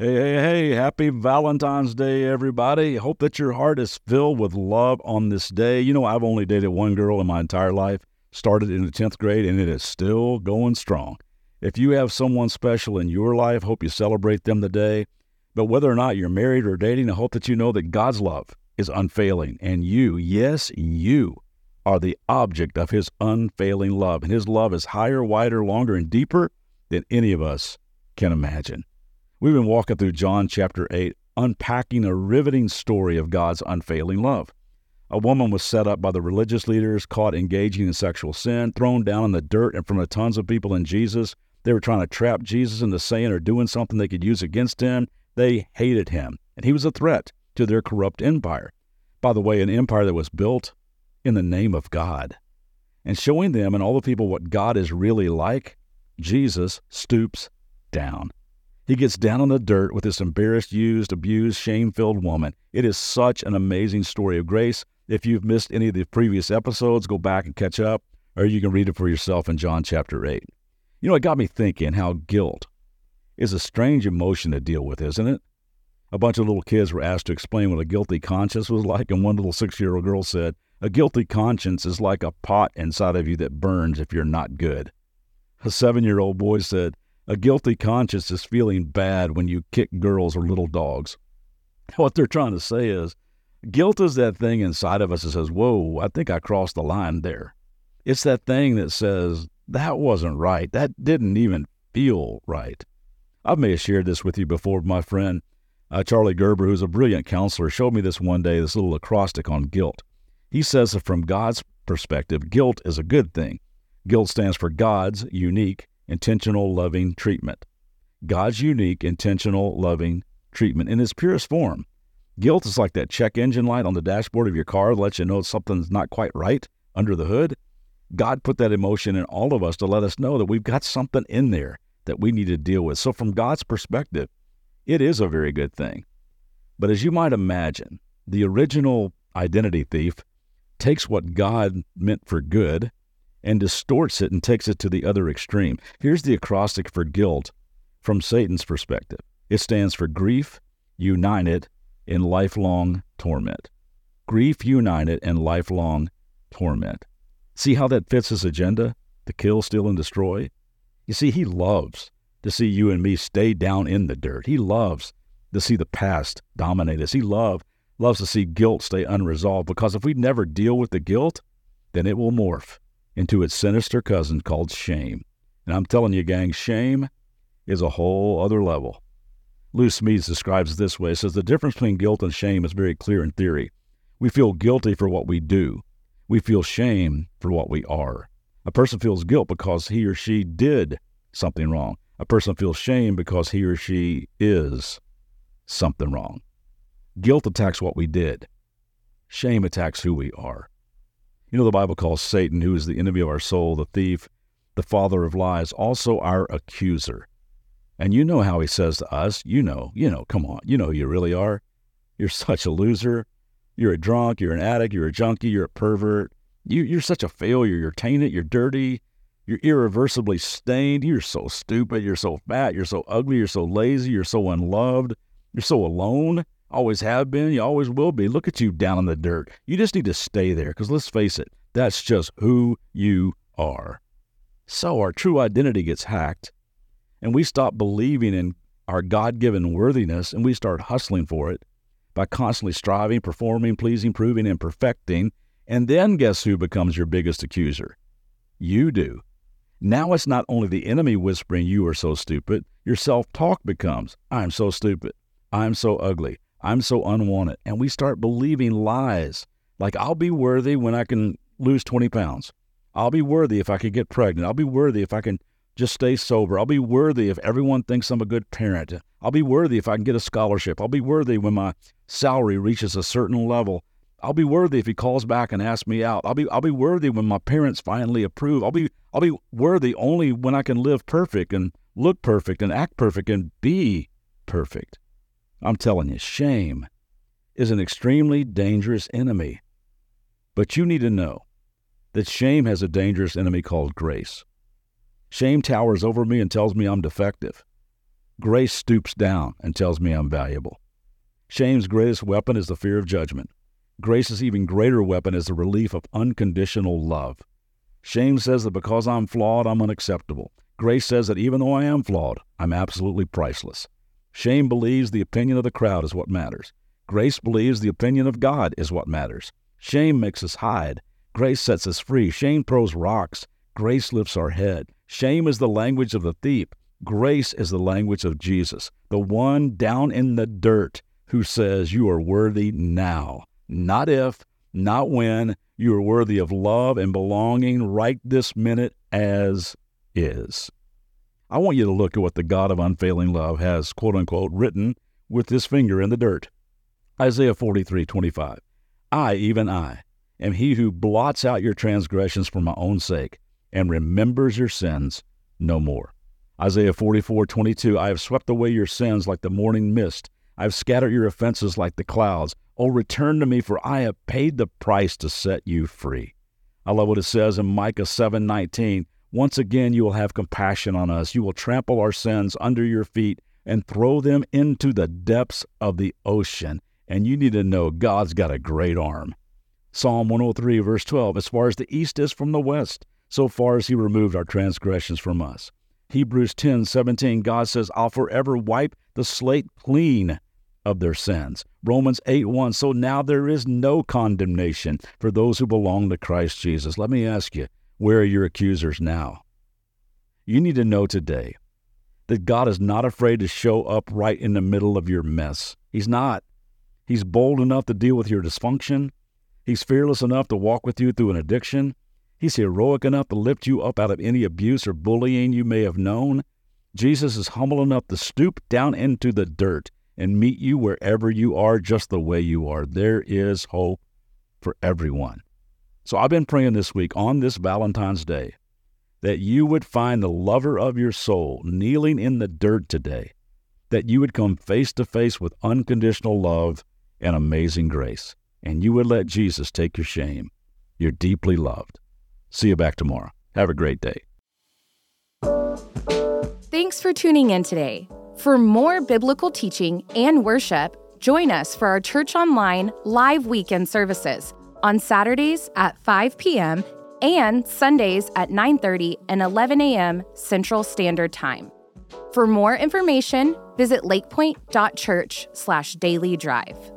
Hey, hey, hey, happy Valentine's Day, everybody. Hope that your heart is filled with love on this day. You know, I've only dated one girl in my entire life, started in the 10th grade, and it is still going strong. If you have someone special in your life, hope you celebrate them today. But whether or not you're married or dating, I hope that you know that God's love is unfailing, and you, yes, you, are the object of His unfailing love. And His love is higher, wider, longer, and deeper than any of us can imagine. We've been walking through John chapter 8, unpacking a riveting story of God's unfailing love. A woman was set up by the religious leaders, caught engaging in sexual sin, thrown down in the dirt in front of tons of people in Jesus. They were trying to trap Jesus into saying or doing something they could use against him. They hated him, and he was a threat to their corrupt empire. By the way, an empire that was built in the name of God. And showing them and all the people what God is really like, Jesus stoops down. He gets down on the dirt with this embarrassed, used, abused, shame filled woman. It is such an amazing story of grace. If you've missed any of the previous episodes, go back and catch up, or you can read it for yourself in John chapter 8. You know, it got me thinking how guilt is a strange emotion to deal with, isn't it? A bunch of little kids were asked to explain what a guilty conscience was like, and one little six year old girl said, A guilty conscience is like a pot inside of you that burns if you're not good. A seven year old boy said, a guilty conscience is feeling bad when you kick girls or little dogs. What they're trying to say is guilt is that thing inside of us that says, Whoa, I think I crossed the line there. It's that thing that says, That wasn't right. That didn't even feel right. I may have shared this with you before. My friend uh, Charlie Gerber, who's a brilliant counselor, showed me this one day, this little acrostic on guilt. He says that from God's perspective, guilt is a good thing. Guilt stands for God's unique intentional, loving treatment. God's unique, intentional, loving treatment in its purest form. Guilt is like that check engine light on the dashboard of your car that lets you know something's not quite right under the hood. God put that emotion in all of us to let us know that we've got something in there that we need to deal with. So, from God's perspective, it is a very good thing. But as you might imagine, the original identity thief takes what God meant for good and distorts it and takes it to the other extreme. Here's the acrostic for guilt from Satan's perspective it stands for grief united in lifelong torment. Grief united in lifelong torment. See how that fits his agenda to kill, steal, and destroy? You see, he loves to see you and me stay down in the dirt. He loves to see the past dominate us. He love, loves to see guilt stay unresolved because if we never deal with the guilt, then it will morph into its sinister cousin called shame. And I'm telling you, gang, shame is a whole other level. Lou Smedes describes it this way. He says the difference between guilt and shame is very clear in theory. We feel guilty for what we do. We feel shame for what we are. A person feels guilt because he or she did something wrong. A person feels shame because he or she is something wrong. Guilt attacks what we did. Shame attacks who we are. You know, the Bible calls Satan, who is the enemy of our soul, the thief, the father of lies, also our accuser. And you know how he says to us, you know, you know, come on, you know who you really are. You're such a loser. You're a drunk. You're an addict. You're a junkie. You're a pervert. You, you're such a failure. You're tainted. You're dirty. You're irreversibly stained. You're so stupid. You're so fat. You're so ugly. You're so lazy. You're so unloved. You're so alone. Always have been. You always will be. Look at you down in the dirt. You just need to stay there because let's face it, that's just who you are. So our true identity gets hacked, and we stop believing in our God given worthiness and we start hustling for it by constantly striving, performing, pleasing, proving, and perfecting. And then guess who becomes your biggest accuser? You do. Now it's not only the enemy whispering you are so stupid, your self talk becomes, I'm so stupid. I'm so ugly. I'm so unwanted. And we start believing lies like, I'll be worthy when I can lose 20 pounds. I'll be worthy if I can get pregnant. I'll be worthy if I can just stay sober. I'll be worthy if everyone thinks I'm a good parent. I'll be worthy if I can get a scholarship. I'll be worthy when my salary reaches a certain level. I'll be worthy if he calls back and asks me out. I'll be I'll be worthy when my parents finally approve. I'll be I'll be worthy only when I can live perfect and look perfect and act perfect and be perfect. I'm telling you, shame is an extremely dangerous enemy. But you need to know that shame has a dangerous enemy called grace. Shame towers over me and tells me I'm defective. Grace stoops down and tells me I'm valuable. Shame's greatest weapon is the fear of judgment. Grace's even greater weapon is the relief of unconditional love. Shame says that because I'm flawed, I'm unacceptable. Grace says that even though I am flawed, I'm absolutely priceless. Shame believes the opinion of the crowd is what matters. Grace believes the opinion of God is what matters. Shame makes us hide. Grace sets us free. Shame throws rocks. Grace lifts our head. Shame is the language of the thief. Grace is the language of Jesus, the one down in the dirt who says, You are worthy now, not if, not when. You are worthy of love and belonging right this minute as is. I want you to look at what the God of unfailing love has, quote unquote, written with his finger in the dirt. Isaiah 43 25. I, even I, am he who blots out your transgressions for my own sake and remembers your sins no more. Isaiah 44 22. I have swept away your sins like the morning mist. I have scattered your offenses like the clouds. Oh, return to me, for I have paid the price to set you free. I love what it says in Micah 7 19. Once again, you will have compassion on us. You will trample our sins under your feet and throw them into the depths of the ocean. And you need to know God's got a great arm. Psalm 103, verse 12 As far as the east is from the west, so far as he removed our transgressions from us. Hebrews 10 17, God says, I'll forever wipe the slate clean of their sins. Romans 8 1, so now there is no condemnation for those who belong to Christ Jesus. Let me ask you, where are your accusers now? You need to know today that God is not afraid to show up right in the middle of your mess. He's not. He's bold enough to deal with your dysfunction. He's fearless enough to walk with you through an addiction. He's heroic enough to lift you up out of any abuse or bullying you may have known. Jesus is humble enough to stoop down into the dirt and meet you wherever you are, just the way you are. There is hope for everyone. So I've been praying this week on this Valentine's Day that you would find the lover of your soul kneeling in the dirt today, that you would come face to face with unconditional love and amazing grace, and you would let Jesus take your shame. You're deeply loved. See you back tomorrow. Have a great day. Thanks for tuning in today. For more biblical teaching and worship, join us for our Church Online live weekend services on Saturdays at 5 p.m. and Sundays at 9:30 and 11 a.m. Central Standard Time. For more information, visit lakepointe.church/daily drive.